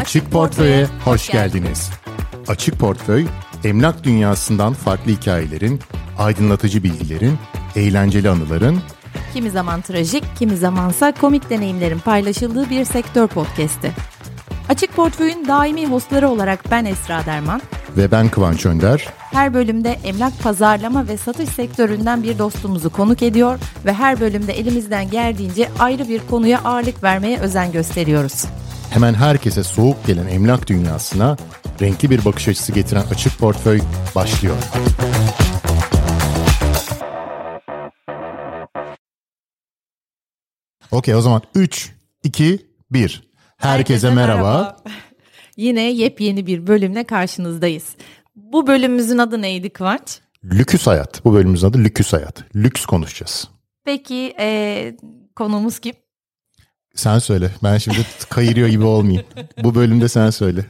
Açık Portföy'e hoş geldiniz. Açık Portföy, emlak dünyasından farklı hikayelerin, aydınlatıcı bilgilerin, eğlenceli anıların, Kimi zaman trajik, kimi zamansa komik deneyimlerin paylaşıldığı bir sektör podcast'i. Açık Portföy'ün daimi hostları olarak ben Esra Derman. ve ben Kıvanç Önder. Her bölümde emlak pazarlama ve satış sektöründen bir dostumuzu konuk ediyor ve her bölümde elimizden geldiğince ayrı bir konuya ağırlık vermeye özen gösteriyoruz. Hemen herkese soğuk gelen emlak dünyasına renkli bir bakış açısı getiren Açık Portföy başlıyor. Okey o zaman 3, 2, 1. Herkese, merhaba. Yine yepyeni bir bölümle karşınızdayız. Bu bölümümüzün adı neydi Kıvanç? Lüküs Hayat. Bu bölümümüzün adı Lüküs Hayat. Lüks konuşacağız. Peki eee konuğumuz kim? Sen söyle. Ben şimdi kayırıyor gibi olmayayım. Bu bölümde sen söyle.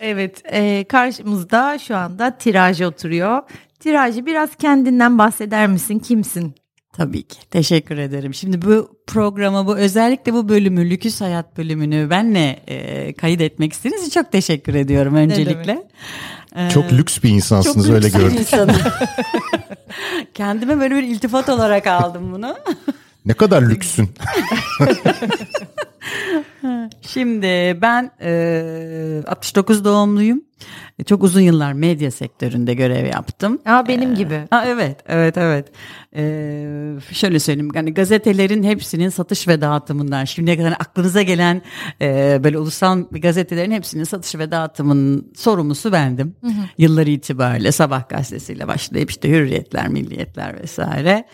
Evet, e, karşımızda şu anda Tiraj oturuyor. Tirajı biraz kendinden bahseder misin? Kimsin? Tabii ki. Teşekkür ederim. Şimdi bu programa bu özellikle bu bölümü Lüküs Hayat bölümünü benle e, kayıt etmek istediğiniz için çok teşekkür ediyorum öncelikle. Ee, Çok lüks bir insansınız çok öyle lüks bir gördük. insanım. Kendime böyle bir iltifat olarak aldım bunu. Ne kadar lüksün. Şimdi ben e, 69 doğumluyum. E, Çok uzun yıllar medya sektöründe görev yaptım. Aa benim gibi. Ha, evet, evet, evet. Ee, şöyle söyleyeyim, yani gazetelerin hepsinin satış ve dağıtımından şimdiye kadar aklınıza gelen e, böyle ulusal gazetelerin hepsinin satış ve dağıtımının sorumlusu bendim. Yıllar itibariyle Sabah gazetesiyle başlayıp işte Hürriyetler, Milliyetler vesaire.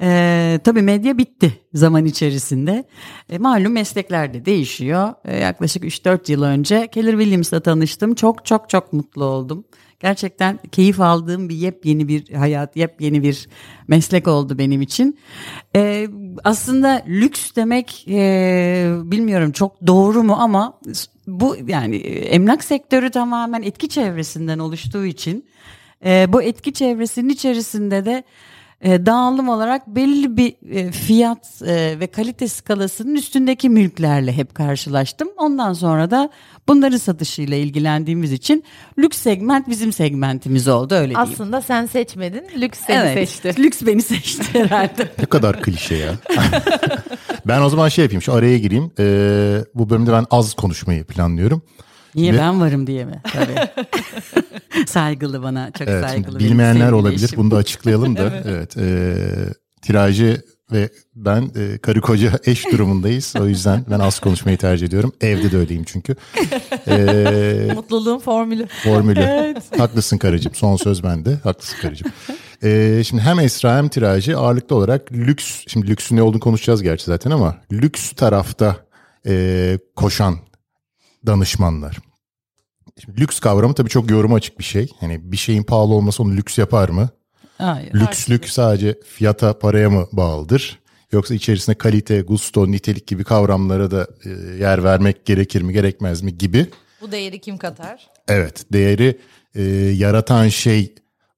Ee, tabii medya bitti zaman içerisinde. E, malum meslekler de değişiyor. E, yaklaşık 3-4 yıl önce Keller Williams'la tanıştım. Çok çok çok mutlu oldum. Gerçekten keyif aldığım bir yepyeni bir hayat, yepyeni bir meslek oldu benim için. Ee, aslında lüks demek e, bilmiyorum çok doğru mu ama bu yani e, emlak sektörü tamamen etki çevresinden oluştuğu için e, bu etki çevresinin içerisinde de e, dağılım olarak belli bir e, fiyat e, ve kalite skalasının üstündeki mülklerle hep karşılaştım. Ondan sonra da bunların satışıyla ilgilendiğimiz için lüks segment bizim segmentimiz oldu öyle diyeyim. Aslında sen seçmedin, lüks seni seçti. Lüks beni seçti herhalde. Ne kadar klişe ya. ben o zaman şey yapayım şu araya gireyim. Ee, bu bölümde ben az konuşmayı planlıyorum. Niye Ve- ben varım diye mi? Tabii. saygılı bana, çok Evet, saygılı. bilmeyenler olabilir. eşim. Bunu da açıklayalım da. evet. ee, tirajı ve ben e, karı koca eş durumundayız. O yüzden ben az konuşmayı tercih ediyorum. Evde de öyleyim çünkü. Ee, Mutluluğun formülü. formülü. Haklısın karıcığım. Son söz bende. Haklısın karıcığım. Ee, şimdi hem Esra hem tirajı ağırlıklı olarak lüks, şimdi lüksün ne olduğunu konuşacağız gerçi zaten ama lüks tarafta e, koşan danışmanlar. Şimdi lüks kavramı tabii çok yoruma açık bir şey. Hani bir şeyin pahalı olması onu lüks yapar mı? Hayır. Lükslük sadece fiyata, paraya mı bağlıdır? Yoksa içerisinde kalite, gusto, nitelik gibi kavramlara da e, yer vermek gerekir mi, gerekmez mi gibi. Bu değeri kim katar? Evet, değeri e, yaratan şey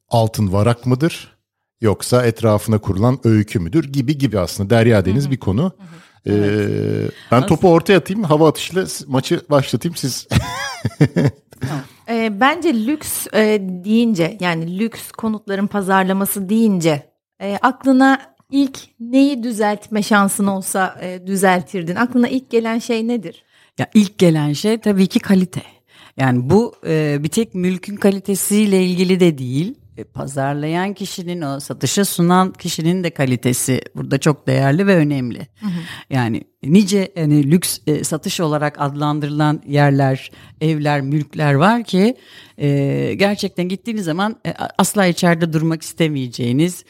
altın varak mıdır? Yoksa etrafına kurulan öykü müdür? Gibi gibi aslında derya deniz bir konu. Ee, ben topu ortaya atayım, hava atışıyla maçı başlatayım. Siz Ee, bence lüks e, deyince yani lüks konutların pazarlaması deyince e, aklına ilk neyi düzeltme şansın olsa e, düzeltirdin? Aklına ilk gelen şey nedir? Ya ilk gelen şey tabii ki kalite. Yani bu e, bir tek mülkün kalitesiyle ilgili de değil. E, pazarlayan kişinin o satışa sunan kişinin de kalitesi burada çok değerli ve önemli. Yani nice yani lüks e, satış olarak adlandırılan yerler, evler, mülkler var ki e, gerçekten gittiğiniz zaman e, asla içeride durmak istemeyeceğiniz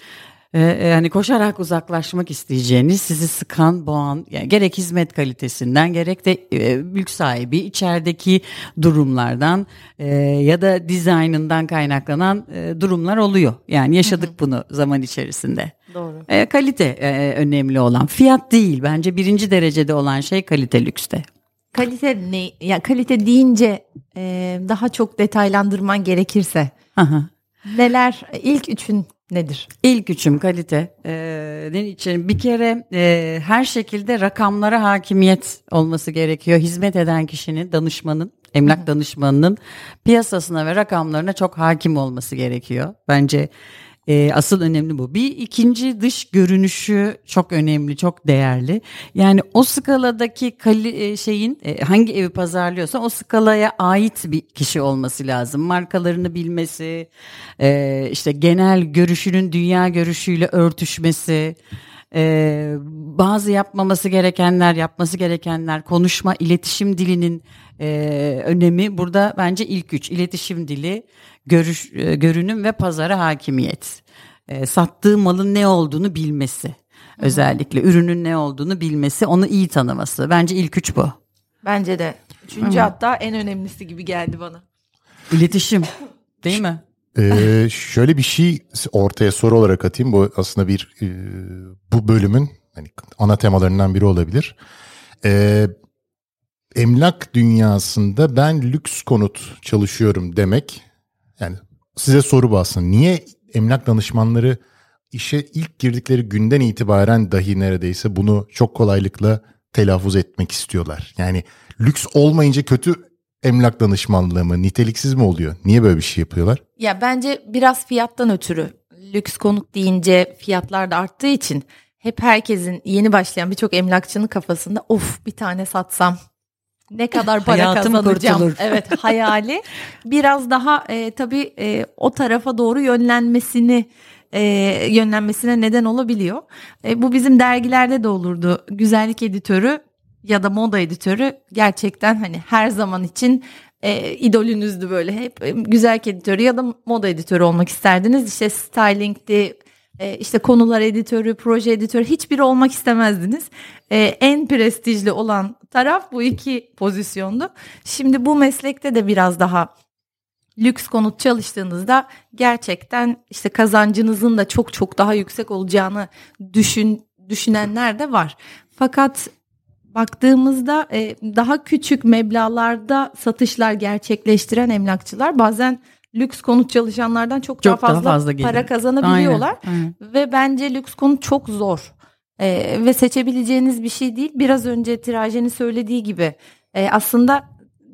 ee, yani koşarak uzaklaşmak isteyeceğiniz sizi sıkan boğan yani gerek hizmet kalitesinden gerek de e, mülk sahibi içerideki durumlardan e, ya da dizaynından kaynaklanan e, durumlar oluyor. Yani yaşadık bunu zaman içerisinde. Doğru. E, kalite e, önemli olan fiyat değil bence birinci derecede olan şey kalite lükste. Kalite ne? Ya kalite deyince e, daha çok detaylandırman gerekirse Aha. neler ilk üçün nedir? İlk üçüm kalite. Ee, için? Bir kere e, her şekilde rakamlara hakimiyet olması gerekiyor. Hizmet eden kişinin, danışmanın, emlak danışmanının piyasasına ve rakamlarına çok hakim olması gerekiyor. Bence e, asıl önemli bu. Bir ikinci dış görünüşü çok önemli, çok değerli. Yani o skaladaki kali, e, şeyin e, hangi evi pazarlıyorsa o skalaya ait bir kişi olması lazım. Markalarını bilmesi, e, işte genel görüşünün dünya görüşüyle örtüşmesi. Ee, bazı yapmaması gerekenler, yapması gerekenler, konuşma, iletişim dilinin e, önemi burada bence ilk üç. iletişim dili, görüş, e, görünüm ve pazara hakimiyet. E, sattığı malın ne olduğunu bilmesi. Özellikle ürünün ne olduğunu bilmesi, onu iyi tanıması. Bence ilk üç bu. Bence de. Üçüncü hatta en önemlisi gibi geldi bana. İletişim, değil mi? Ee, şöyle bir şey ortaya soru olarak atayım. Bu aslında bir e, bu bölümün hani ana temalarından biri olabilir. Ee, emlak dünyasında ben lüks konut çalışıyorum demek yani size soru bu aslında. Niye emlak danışmanları işe ilk girdikleri günden itibaren dahi neredeyse bunu çok kolaylıkla telaffuz etmek istiyorlar? Yani lüks olmayınca kötü emlak danışmanlığı mı, niteliksiz mi oluyor? Niye böyle bir şey yapıyorlar? Ya bence biraz fiyattan ötürü. Lüks konut deyince fiyatlar da arttığı için hep herkesin yeni başlayan birçok emlakçının kafasında of bir tane satsam ne kadar para Hayatım kazanacağım. kurtulur. Evet hayali biraz daha e, tabii e, o tarafa doğru yönlenmesini e, yönlenmesine neden olabiliyor. E, bu bizim dergilerde de olurdu. Güzellik editörü ya da moda editörü gerçekten hani her zaman için e, idolünüzdü böyle hep e, güzellik editörü ya da moda editörü olmak isterdiniz. İşte styling'di, e, işte konular editörü, proje editörü hiçbiri olmak istemezdiniz. E, en prestijli olan taraf bu iki pozisyondu. Şimdi bu meslekte de biraz daha lüks konut çalıştığınızda gerçekten işte kazancınızın da çok çok daha yüksek olacağını düşün düşünenler de var. Fakat baktığımızda e, daha küçük meblalarda satışlar gerçekleştiren emlakçılar bazen lüks konut çalışanlardan çok, Çok daha daha fazla, fazla geliyor. para kazanabiliyorlar Aynen, aynen. ve bence lüks konut çok zor E, ve seçebileceğiniz bir şey değil. Biraz önce Tirajen'in söylediği gibi e, aslında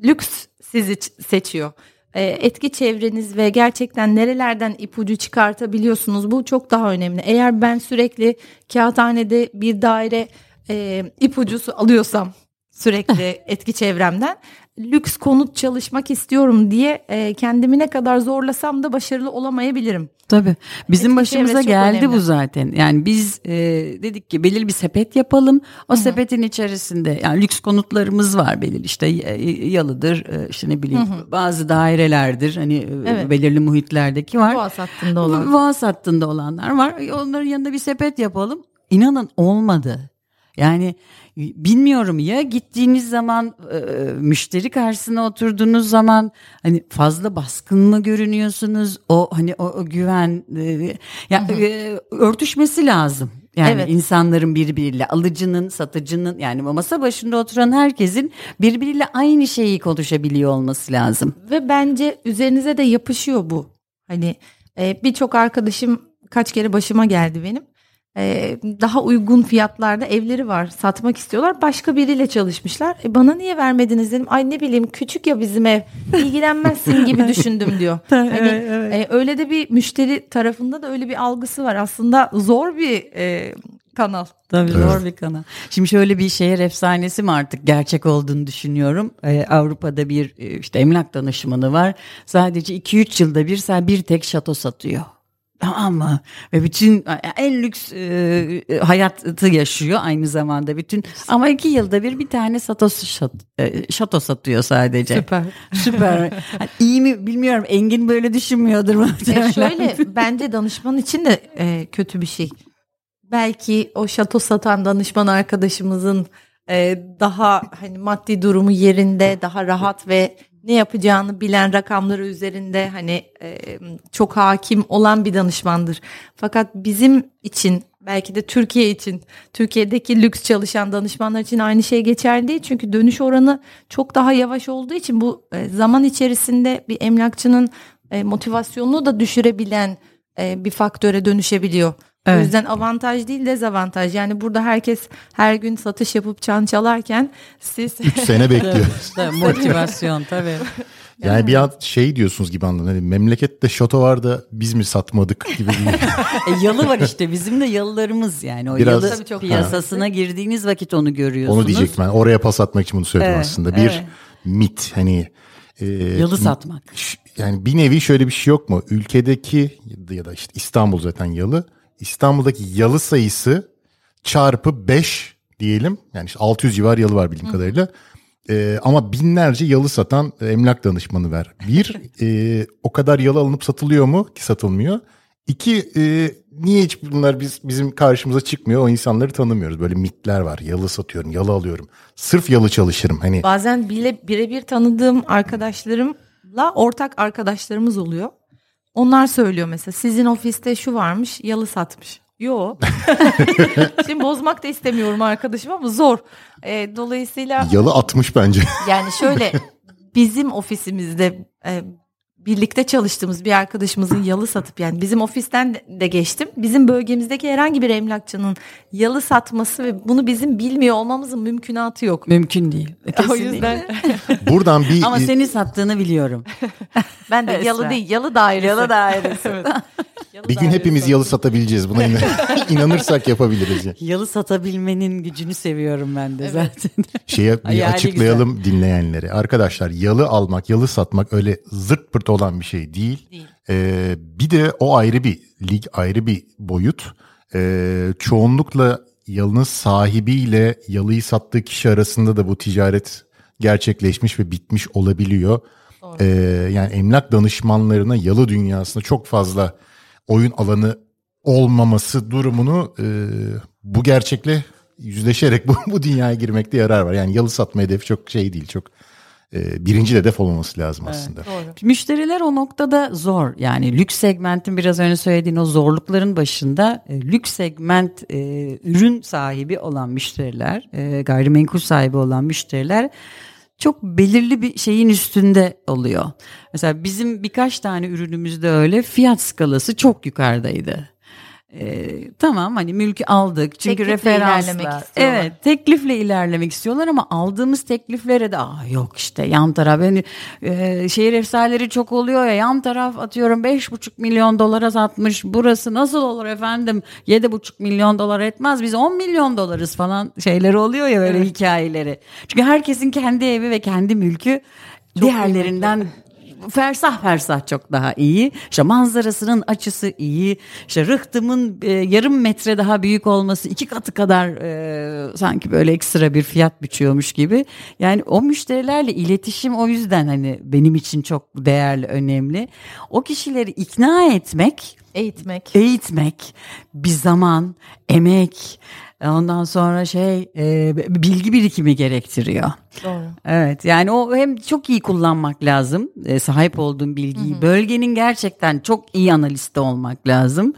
lüks sizi seçiyor. E, etki çevreniz ve gerçekten nerelerden ipucu çıkartabiliyorsunuz bu çok daha önemli. Eğer ben sürekli kağıthanede bir daire e, ipucusu alıyorsam sürekli etki çevremden lüks konut çalışmak istiyorum diye e, kendimi ne kadar zorlasam da başarılı olamayabilirim. Tabii. Bizim Etki başımıza geldi önemli. bu zaten. Yani biz e, dedik ki belirli bir sepet yapalım. O sepetin içerisinde yani lüks konutlarımız var belirli işte e, yalıdır e, işte ne bileyim bazı dairelerdir hani e, Evet. belirli muhitlerdeki var. Boğaz hattında olan. Boğaz hattında olanlar var. Onların yanında bir sepet yapalım. İnanın olmadı. Yani bilmiyorum ya gittiğiniz zaman e, müşteri karşısına oturduğunuz zaman hani fazla baskın mı görünüyorsunuz? O hani o, o güven e, ya e, örtüşmesi lazım. Yani Evet. insanların birbiriyle alıcının, satıcının yani masa başında oturan herkesin birbiriyle aynı şeyi konuşabiliyor olması lazım. Ve bence üzerinize de yapışıyor bu. Hani e, birçok arkadaşım kaç kere başıma geldi benim. E, daha uygun fiyatlarda evleri var satmak istiyorlar. Başka biriyle çalışmışlar. E, bana niye vermediniz dedim. Ay ne bileyim küçük ya bizim ev. İlgilenmezsin gibi düşündüm diyor. Hani, e, öyle de bir müşteri tarafında da öyle bir algısı var. Aslında zor bir e, kanal. Tabii Evet. zor bir kanal. Şimdi şöyle bir şehir efsanesi mi artık gerçek olduğunu düşünüyorum. Ee, Avrupa'da bir e, işte emlak danışmanı var. Sadece 2-3 yılda bir bir tek şato satıyor. Tamam mı? Ve bütün e, en lüks e, e, hayatı yaşıyor aynı zamanda bütün. Ama iki yılda bir bir tane şato, şat, e, şato satıyor sadece. Süper. Süper. Hani iyi mi bilmiyorum. Engin böyle düşünmüyordur E muhtemelen. şöyle bence danışman için de e, kötü bir şey. Belki o şato satan danışman arkadaşımızın e, daha hani maddi durumu yerinde, daha rahat ve ne yapacağını bilen rakamları üzerinde hani e, çok hakim olan bir danışmandır. Fakat bizim için belki de Türkiye için, Türkiye'deki lüks çalışan danışmanlar için aynı şey geçerli değil. Çünkü dönüş oranı çok daha yavaş olduğu için bu e, zaman içerisinde bir emlakçının e, motivasyonunu da düşürebilen e, bir faktöre dönüşebiliyor. O Evet. yüzden avantaj değil dezavantaj. Yani burada herkes her gün satış yapıp çan çalarken siz 3 sene bekliyor. İşte motivasyon tabii. Yani bir an şey diyorsunuz gibi anladın. Hani memlekette şato var da biz mi satmadık gibi E, yalı var işte bizim de yalılarımız yani. O Biraz- yalı çok piyasasına girdiğiniz vakit onu görüyorsunuz. Onu diyecektim ben. Oraya pas atmak için bunu söyledim Evet, aslında. Bir evet. mit hani. e, Yalı satmak. Yani bir nevi şöyle bir şey yok mu? Ülkedeki ya da işte İstanbul zaten yalı. İstanbul'daki yalı sayısı çarpı 5 diyelim. Yani işte 600 civar yalı var bildiğim kadarıyla. E, ama binlerce yalı satan emlak danışmanı ver. Bir, e, o kadar yalı alınıp satılıyor mu ki satılmıyor. İki, e, niye hiç bunlar biz bizim karşımıza çıkmıyor? O insanları tanımıyoruz. Böyle mitler var. Yalı satıyorum, yalı alıyorum. Sırf yalı çalışırım. Hani bazen bile birebir tanıdığım arkadaşlarımla ortak arkadaşlarımız oluyor. Onlar söylüyor mesela sizin ofiste şu varmış yalı satmış. Yo. Şimdi bozmak da istemiyorum arkadaşım ama zor. E, dolayısıyla yalı atmış bence. Yani şöyle bizim ofisimizde e, birlikte çalıştığımız bir arkadaşımızın yalı satıp yani bizim ofisten de- geçtim. Bizim bölgemizdeki herhangi bir emlakçının yalı satması ve bunu bizim bilmiyor olmamızın mümkünatı yok. Mümkün değil. O yüzden Buradan bir Ama senin sattığını biliyorum. ben de Esra. yalı değil yalı dairesi. Yalı dairesi. Yalı bir gün hepimiz yalı satabileceğiz. Buna inan- inanırsak yapabiliriz. Yani. Yalı satabilmenin gücünü seviyorum ben de zaten. Şeye bir Hayali açıklayalım dinleyenlere. Arkadaşlar yalı almak, yalı satmak öyle zırt pırt olan bir şey değil. Değil. Ee, bir de o ayrı bir lig, ayrı bir boyut. Ee, çoğunlukla yalının sahibiyle yalıyı sattığı kişi arasında da bu ticaret gerçekleşmiş ve bitmiş olabiliyor. Ee, yani emlak danışmanlarına yalı dünyasında çok fazla oyun alanı olmaması durumunu e, bu gerçekle yüzleşerek bu, bu dünyaya girmekte yarar var. Yani yalı satma hedefi çok şey değil, çok e, birinci hedef olmaması lazım aslında. Müşteriler o noktada zor. Yani lüks segmentin biraz önce söylediğin o zorlukların başında e, lüks segment e, ürün sahibi olan müşteriler, e, gayrimenkul sahibi olan müşteriler çok belirli bir şeyin üstünde oluyor. Mesela bizim birkaç tane ürünümüzde öyle fiyat skalası çok yukarıdaydı. Ee, tamam hani mülkü aldık. Çünkü Teklifle referansla evet teklifle ilerlemek istiyorlar ama aldığımız tekliflere de Aa, yok işte yan taraf yani, e, şehir efsaneleri çok oluyor ya yan taraf atıyorum beş buçuk milyon dolara satmış burası nasıl olur efendim? Yedi buçuk milyon dolar etmez biz 10 milyon dolarız falan şeyleri oluyor ya böyle hikayeleri. Çünkü herkesin kendi evi ve kendi mülkü diğerlerinden fersah fersah çok daha iyi. İşte manzarasının açısı iyi. İşte rıhtımın e, yarım metre daha büyük olması iki katı kadar e, sanki böyle ekstra bir fiyat biçiyormuş gibi. Yani o müşterilerle iletişim o yüzden hani benim için çok değerli, önemli. O kişileri ikna etmek Eğitmek. eğitmek bir zaman, emek, ondan sonra şey e, bilgi birikimi gerektiriyor. Doğru. Evet yani o hem çok iyi kullanmak lazım e, sahip olduğun bilgiyi bölgenin gerçekten çok iyi analisti olmak lazım.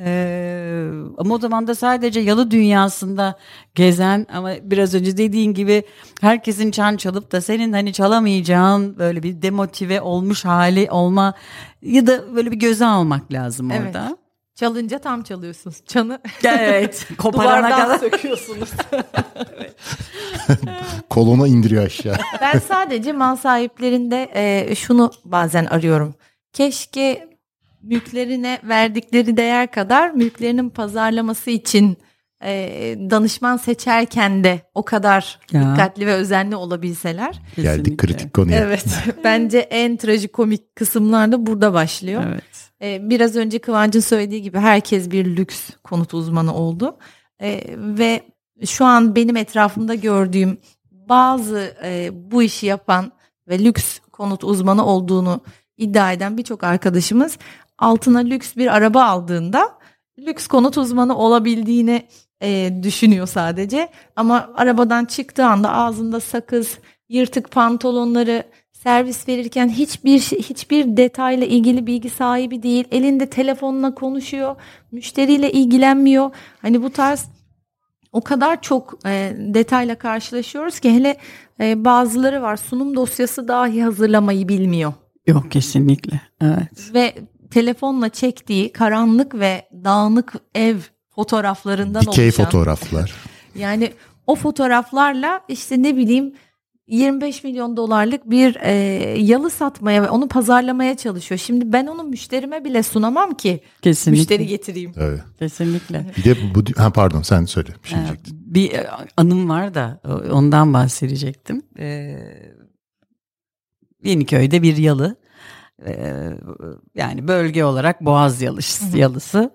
Ee, ama o zaman da sadece yalı dünyasında gezen ama biraz önce dediğin gibi herkesin çan çalıp da senin hani çalamayacağın böyle bir demotive olmuş hali olma ya da böyle bir göze almak lazım Evet. orada. Çalınca tam çalıyorsunuz. Çanı Evet koparana duvardan kadar. söküyorsunuz. Kolona indiriyor aşağı. Ben sadece mal sahiplerinde e, şunu bazen arıyorum. Keşke mülklerine verdikleri değer kadar mülklerinin pazarlaması için e, danışman seçerken de o kadar Ya. dikkatli ve özenli olabilseler. Kesinlikle. Geldik kritik konuya. Evet. Bence en trajikomik kısımlar da burada başlıyor. Evet. Ee, biraz önce Kıvancın söylediği gibi herkes bir lüks konut uzmanı oldu. Ee, ve şu an benim etrafımda gördüğüm bazı e, bu işi yapan ve lüks konut uzmanı olduğunu iddia eden birçok arkadaşımız altına lüks bir araba aldığında lüks konut uzmanı olabildiğini e, düşünüyor sadece. Ama arabadan çıktığı anda ağzında sakız, yırtık pantolonları, servis verirken hiçbir şey- hiçbir detayla ilgili bilgi sahibi değil. Elinde telefonla konuşuyor, müşteriyle ilgilenmiyor. Hani bu tarz o kadar çok e, detayla karşılaşıyoruz ki hele e, bazıları var sunum dosyası dahi hazırlamayı bilmiyor. Yok kesinlikle. Evet. Ve telefonla çektiği karanlık ve dağınık ev fotoğraflarından Dikey oluşan. fotoğraflar. Yani o fotoğraflarla işte ne bileyim 25 milyon dolarlık bir e, yalı satmaya ve onu pazarlamaya çalışıyor. Şimdi ben onu müşterime bile sunamam ki Kesinlikle. müşteri getireyim. Evet. Kesinlikle. Bir de bu ha pardon sen söyle bir şey Ee, diyecektin. Bir e, anım var da ondan bahsedecektim. Ee, Yeniköy'de bir yalı. Ee, yani bölge olarak Boğaz yalısı. yalısı.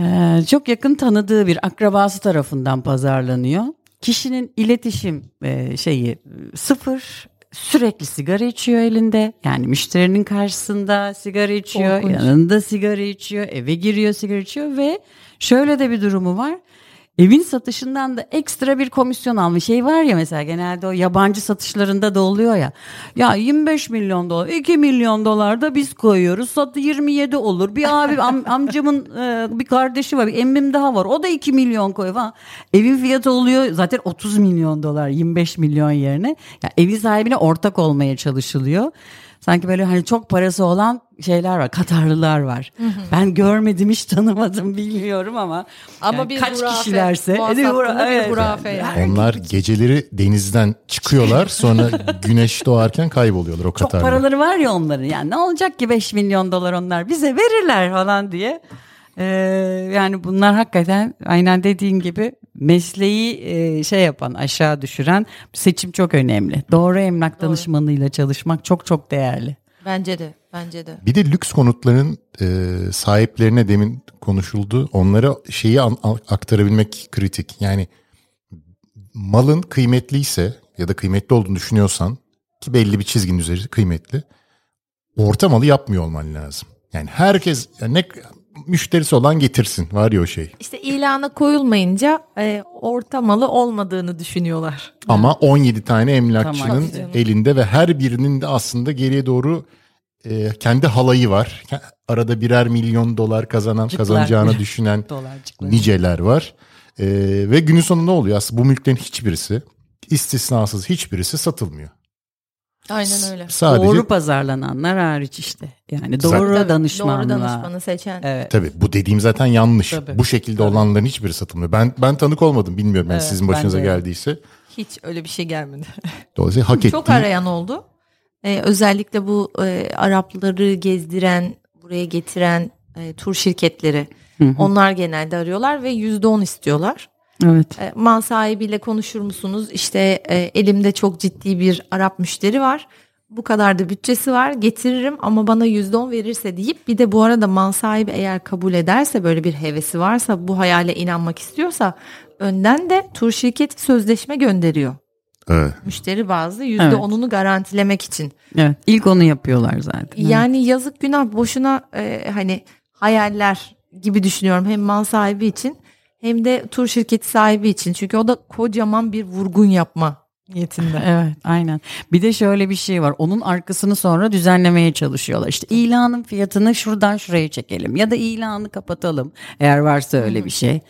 Ee, çok yakın tanıdığı bir akrabası tarafından pazarlanıyor. Kişinin iletişim e, şeyi sıfır. Sürekli sigara içiyor elinde. Yani müşterinin karşısında sigara içiyor. Korkunç. Yanında sigara içiyor. Eve giriyor sigara içiyor ve şöyle de bir durumu var. Evin satışından da ekstra bir komisyon almış. Şey var ya mesela genelde o yabancı satışlarında da oluyor ya. Ya 25 milyon dolar, 2 milyon dolar da biz koyuyoruz. Satı 27 olur. Bir abi am- amcamın e, bir kardeşi var, bir emmim daha var. O da 2 milyon koyuyor falan. Evin fiyatı oluyor zaten 30 milyon dolar 25 milyon yerine. Ya evin sahibine ortak olmaya çalışılıyor. Sanki böyle hani çok parası olan şeyler var. Katarlılar var. Ben görmedim hiç tanımadım bilmiyorum ama. Ama yani bir kaç hurafe. kişilerse. Boğaz Evet, bir evet, hurafe yani. Onlar geceleri denizden çıkıyorlar sonra güneş doğarken kayboluyorlar o Çok Katar'da. paraları var ya onların yani ne olacak ki 5 milyon dolar onlar bize verirler falan diye. Ee, yani bunlar hakikaten aynen dediğin gibi mesleği e, şey yapan aşağı düşüren seçim çok önemli. Doğru emlak danışmanıyla çalışmak çok çok değerli. Bence de bence de. Bir de lüks konutların e, sahiplerine demin konuşuldu. Onlara şeyi an- an- aktarabilmek kritik. Yani malın kıymetliyse ya da kıymetli olduğunu düşünüyorsan ki belli bir çizginin üzeri kıymetli. Orta malı yapmıyor olman lazım. Yani herkes yani ne müşterisi olan getirsin var ya o şey. İşte ilana koyulmayınca e, orta malı olmadığını düşünüyorlar. Ama 17 tane emlakçının Tamam. elinde ve her birinin de aslında geriye doğru e, kendi halayı var. Arada birer milyon dolar kazanan Cıklar. kazanacağını düşünen niceler var. E, ve günün sonunda ne oluyor? Aslında bu mülklerin hiçbirisi istisnasız hiçbirisi satılmıyor. Aynen öyle. Sadece Doğru pazarlananlar hariç işte. Yani doğru Zaten- danışmanla. Doğru danışmanı seçen. Evet. tabii bu dediğim zaten yanlış. Tabii. Bu şekilde Tabii. olanların hiçbiri satılmıyor. Ben ben tanık olmadım bilmiyorum yani Evet, sizin başınıza geldiyse. Hiç öyle bir şey gelmedi. Dolayısıyla hak Çok ettiği arayan oldu. Ee, özellikle bu e, Arapları gezdiren, buraya getiren e, tur şirketleri. Onlar genelde arıyorlar ve yüzde on istiyorlar. Evet. E, mal sahibiyle konuşur musunuz? İşte e, elimde çok ciddi bir Arap müşteri var. Bu kadar da bütçesi var getiririm ama bana yüzde on verirse deyip bir de bu arada mal sahibi eğer kabul ederse böyle bir hevesi varsa bu hayale inanmak istiyorsa önden de tur şirketi sözleşme gönderiyor. Evet. Müşteri bazlı yüzde onunu garantilemek için. Evet. İlk onu yapıyorlar zaten. Yani yazık günah boşuna e, hani hayaller gibi düşünüyorum hem mal sahibi için hem de tur şirketi sahibi için. Çünkü o da kocaman bir vurgun yapma niyetinde. Evet aynen. Bir de şöyle bir şey var. Onun arkasını sonra düzenlemeye çalışıyorlar. İşte ilanın fiyatını şuradan şuraya çekelim ya da ilanı kapatalım eğer varsa öyle bir şey.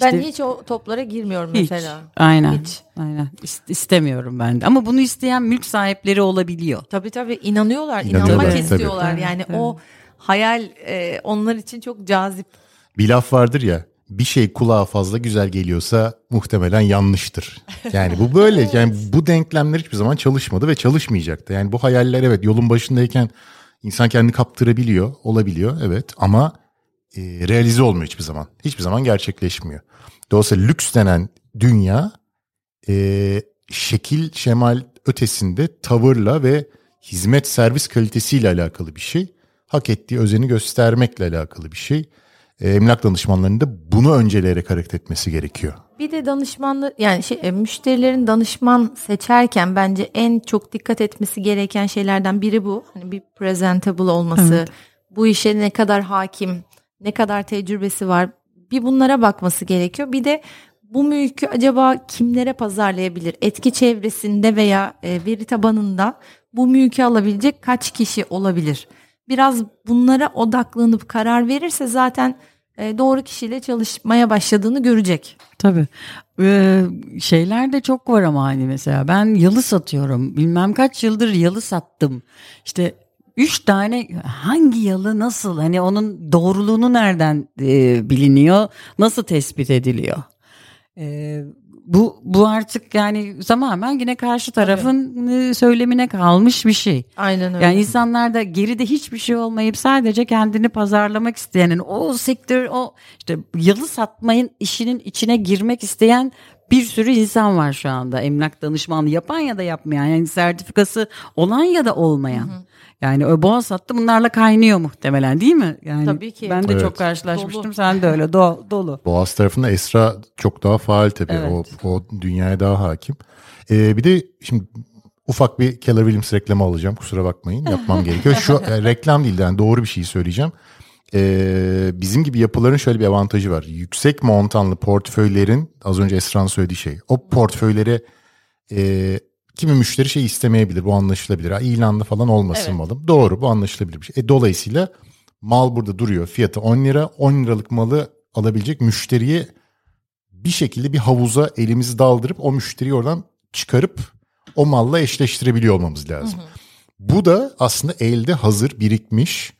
Ben İşte hiç o toplara girmiyorum hiç. mesela. Aynen. Hiç. Aynen. İst- istemiyorum ben de. Ama bunu isteyen mülk sahipleri olabiliyor. Tabii tabii inanıyorlar, İnanıyorlar, inanmak tabii. istiyorlar. Tabii. Yani Evet. o hayal e, onlar için çok cazip. Bir laf vardır ya bir şey kulağa fazla güzel geliyorsa muhtemelen yanlıştır. Yani bu böyle yani bu denklemler hiçbir zaman çalışmadı ve çalışmayacaktı. Yani bu hayaller evet yolun başındayken insan kendini kaptırabiliyor, olabiliyor evet ama e, realize olmuyor hiçbir zaman. Hiçbir zaman gerçekleşmiyor. Dolayısıyla lüks denen dünya e, şekil şemal ötesinde tavırla ve hizmet servis kalitesiyle alakalı bir şey. Hak ettiği özeni göstermekle alakalı bir şey. E, emlak danışmanlarının da bunu önceleyerek hareket etmesi gerekiyor. Bir de danışmanlı yani şey, e, müşterilerin danışman seçerken bence en çok dikkat etmesi gereken şeylerden biri bu. Hani bir presentable olması, bu işe ne kadar hakim, ne kadar tecrübesi var. Bir bunlara bakması gerekiyor. Bir de bu mülkü acaba kimlere pazarlayabilir? Etki çevresinde veya e, veri tabanında bu mülkü alabilecek kaç kişi olabilir? Biraz bunlara odaklanıp karar verirse zaten e, doğru kişiyle çalışmaya başladığını görecek. Tabii. Ee, şeyler de çok var ama hani mesela ben yalı satıyorum. Bilmem kaç yıldır yalı sattım. İşte üç tane hangi yalı nasıl hani onun doğruluğunu nereden e, biliniyor nasıl tespit ediliyor? E, bu bu artık yani tamamen yine karşı tarafın e, söylemine kalmış bir şey. Aynen öyle. Yani insanlar da geride hiçbir şey olmayıp sadece kendini pazarlamak isteyenin o sektör o işte yalı satmayın işinin içine girmek isteyen bir sürü insan var şu anda. Emlak danışmanlığı yapan ya da yapmayan yani sertifikası olan ya da olmayan. Yani o boğa sattı bunlarla kaynıyor muhtemelen değil mi? Yani Tabii ki. Ben de Evet. çok karşılaşmıştım. Dolu. Sen de öyle do- dolu. Boğaz tarafında Esra çok daha faal tabii. Evet. O, o dünyaya daha hakim. Ee, bir de şimdi ufak bir Keller Williams reklamı alacağım. Kusura bakmayın. Yapmam gerekiyor. Şu e, reklam değil de yani doğru bir şey söyleyeceğim. Ee, bizim gibi yapıların şöyle bir avantajı var. Yüksek montanlı portföylerin az önce Esra'nın söylediği şey. O portföylere e, kimi müşteri şey istemeyebilir. Bu anlaşılabilir. Ha, ilanlı falan olmasın Evet. malım. Doğru bu anlaşılabilir bir şey. E, dolayısıyla mal burada duruyor. Fiyatı 10 lira. 10 liralık malı alabilecek müşteriye bir şekilde bir havuza elimizi daldırıp o müşteriyi oradan çıkarıp o malla eşleştirebiliyor olmamız lazım. Bu da aslında elde hazır birikmiş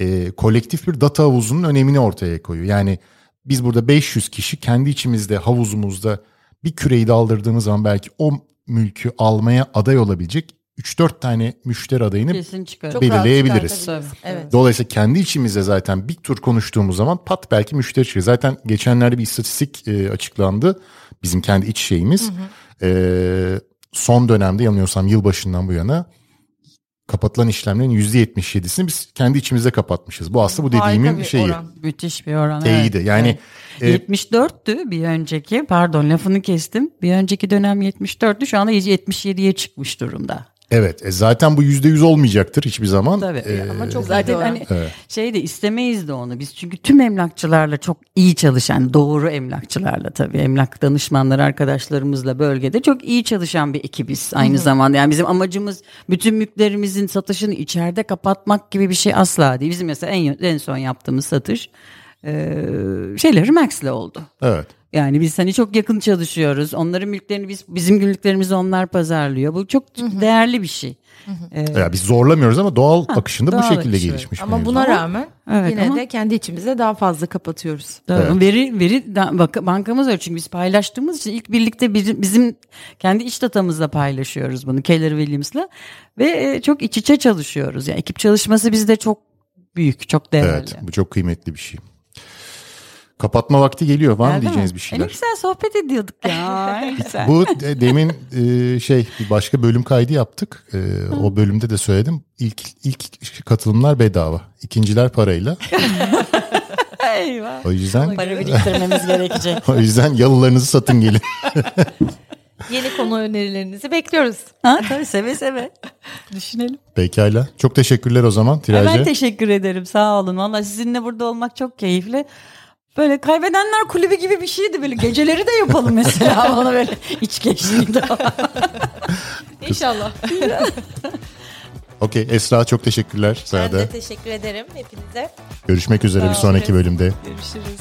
e, kolektif bir data havuzunun önemini ortaya koyuyor. Yani biz burada 500 kişi kendi içimizde havuzumuzda bir küreyi daldırdığımız zaman belki o mülkü almaya aday olabilecek 3-4 tane müşteri adayını belirleyebiliriz. Evet. Dolayısıyla kendi içimizde zaten bir tur konuştuğumuz zaman pat belki müşteri çıkıyor. Zaten geçenlerde bir istatistik e, açıklandı. Bizim kendi iç şeyimiz. E, son dönemde yanılmıyorsam yılbaşından bu yana kapatılan işlemlerin %77'sini biz kendi içimizde kapatmışız. Bu aslında bu Harika dediğimin bir şeyi. oran. Müthiş bir oran. Teyidi. evet. Yani, Evet. e, 74'tü bir önceki. Pardon lafını kestim. Bir önceki dönem 74'tü. Şu anda 77'ye çıkmış durumda. Evet e, zaten bu %100 olmayacaktır hiçbir zaman. Tabii. E, Ama çok Zaten oran. hani şey de istemeyiz de onu biz çünkü tüm emlakçılarla çok iyi çalışan doğru emlakçılarla tabii emlak danışmanları arkadaşlarımızla bölgede çok iyi çalışan bir ekibiz aynı zamanda yani bizim amacımız bütün mülklerimizin satışını içeride kapatmak gibi bir şey asla değil bizim mesela en, en son yaptığımız satış e, şeyleri Max'le oldu. evet. Yani biz hani çok yakın çalışıyoruz. Onların mülklerini biz bizim günlüklerimizi onlar pazarlıyor. Bu çok değerli bir şey. Ee, Ya biz zorlamıyoruz ama doğal akışında bu doğal şekilde akışı. gelişmiş. Ama mevzu. buna rağmen Evet, yine ama- de kendi içimizde daha fazla kapatıyoruz. Doğru. Evet. Veri veri bankamız öyle çünkü biz paylaştığımız için ilk birlikte bizim, bizim kendi iç datamızla paylaşıyoruz bunu Keller Williams'la ve e, çok iç içe çalışıyoruz. Yani ekip çalışması bizde çok büyük, çok değerli. Evet bu çok kıymetli bir şey. Kapatma vakti geliyor. Var mı Geldi diyeceğiniz mi? bir E şeyler? ne güzel sohbet ediyorduk ya. Güzel. Bu de- demin e, şey bir başka bölüm kaydı yaptık. E, o bölümde de söyledim. İlk ilk katılımlar bedava. İkinciler parayla. Eyvah. O yüzden Para biriktirmemiz gerekecek. o yüzden yalılarınızı satın gelin. Yeni konu önerilerinizi bekliyoruz. Ha, tabii seve seve. Düşünelim. Pekala. Çok teşekkürler o zaman Ay, Tiraj'e. Ben teşekkür ederim. Sağ olun. Valla sizinle burada olmak çok keyifli. Böyle kaybedenler kulübü gibi bir şeydi böyle. Geceleri de yapalım mesela. Bana böyle iç geçtiğinde. İnşallah. Okey Esra çok teşekkürler. Ben de teşekkür ederim hepinize. Görüşmek üzere bir sonraki bölümde. Görüşürüz.